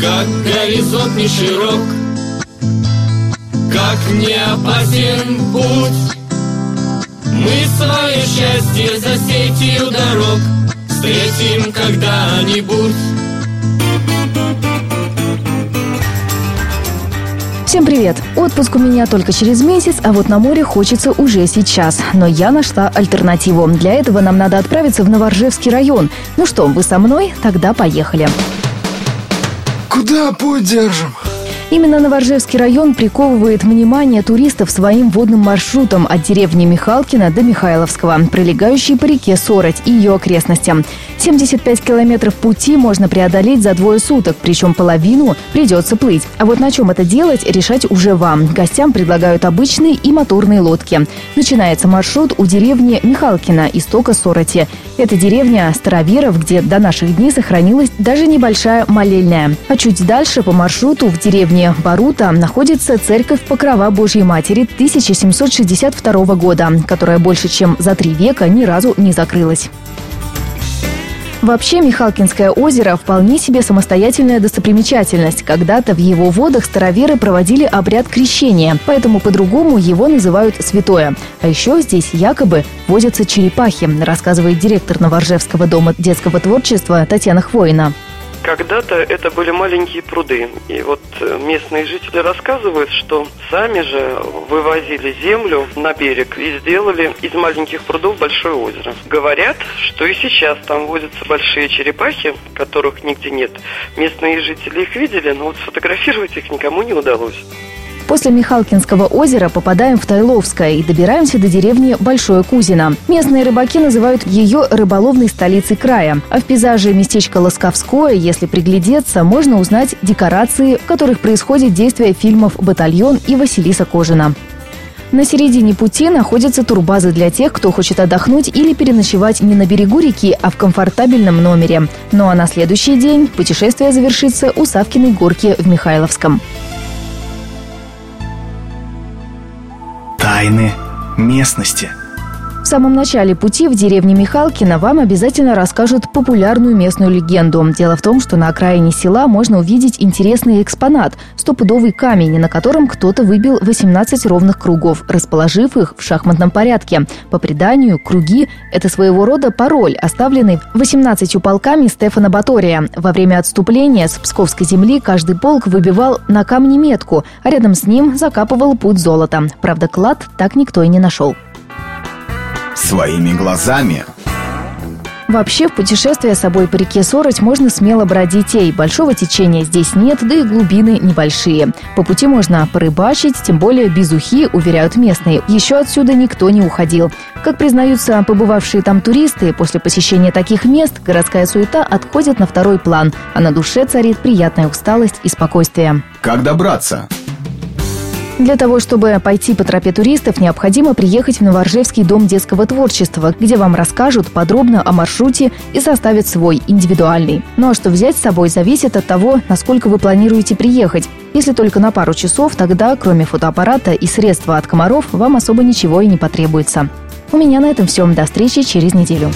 Как горизонт не широк Как не опасен путь Мы свое счастье за сетью дорог Встретим когда-нибудь Всем привет! Отпуск у меня только через месяц, а вот на море хочется уже сейчас. Но я нашла альтернативу. Для этого нам надо отправиться в Новоржевский район. Ну что, вы со мной? Тогда поехали. Куда путь держим? Именно Новоржевский район приковывает внимание туристов своим водным маршрутом от деревни Михалкина до Михайловского, пролегающей по реке Сороть и ее окрестностям. 75 километров пути можно преодолеть за двое суток, причем половину придется плыть. А вот на чем это делать, решать уже вам. Гостям предлагают обычные и моторные лодки. Начинается маршрут у деревни Михалкина, истока Сороти. Это деревня староверов, где до наших дней сохранилась даже небольшая молельная. А чуть дальше по маршруту в деревне Барута находится церковь Покрова Божьей Матери 1762 года, которая больше чем за три века ни разу не закрылась. Вообще, Михалкинское озеро вполне себе самостоятельная достопримечательность. Когда-то в его водах староверы проводили обряд крещения, поэтому по-другому его называют святое. А еще здесь якобы водятся черепахи, рассказывает директор Новоржевского дома детского творчества Татьяна Хвоина. Когда-то это были маленькие пруды. И вот э, местные жители рассказывают, что сами же вывозили землю на берег и сделали из маленьких прудов большое озеро. Говорят, что и сейчас там водятся большие черепахи, которых нигде нет. Местные жители их видели, но вот сфотографировать их никому не удалось. После Михалкинского озера попадаем в Тайловское и добираемся до деревни Большое Кузино. Местные рыбаки называют ее рыболовной столицей края. А в пейзаже местечка Лосковское, если приглядеться, можно узнать декорации, в которых происходит действие фильмов «Батальон» и «Василиса Кожина». На середине пути находятся турбазы для тех, кто хочет отдохнуть или переночевать не на берегу реки, а в комфортабельном номере. Ну а на следующий день путешествие завершится у Савкиной горки в Михайловском. Тайны местности – самом начале пути в деревне Михалкина вам обязательно расскажут популярную местную легенду. Дело в том, что на окраине села можно увидеть интересный экспонат – стопудовый камень, на котором кто-то выбил 18 ровных кругов, расположив их в шахматном порядке. По преданию, круги – это своего рода пароль, оставленный 18 полками Стефана Батория. Во время отступления с Псковской земли каждый полк выбивал на камне метку, а рядом с ним закапывал путь золота. Правда, клад так никто и не нашел своими глазами. Вообще, в путешествие с собой по реке Сороть можно смело брать детей. Большого течения здесь нет, да и глубины небольшие. По пути можно порыбачить, тем более без ухи, уверяют местные. Еще отсюда никто не уходил. Как признаются побывавшие там туристы, после посещения таких мест городская суета отходит на второй план, а на душе царит приятная усталость и спокойствие. Как добраться? Для того, чтобы пойти по тропе туристов, необходимо приехать в Новоржевский дом детского творчества, где вам расскажут подробно о маршруте и составят свой, индивидуальный. Ну а что взять с собой, зависит от того, насколько вы планируете приехать. Если только на пару часов, тогда, кроме фотоаппарата и средства от комаров, вам особо ничего и не потребуется. У меня на этом все. До встречи через неделю.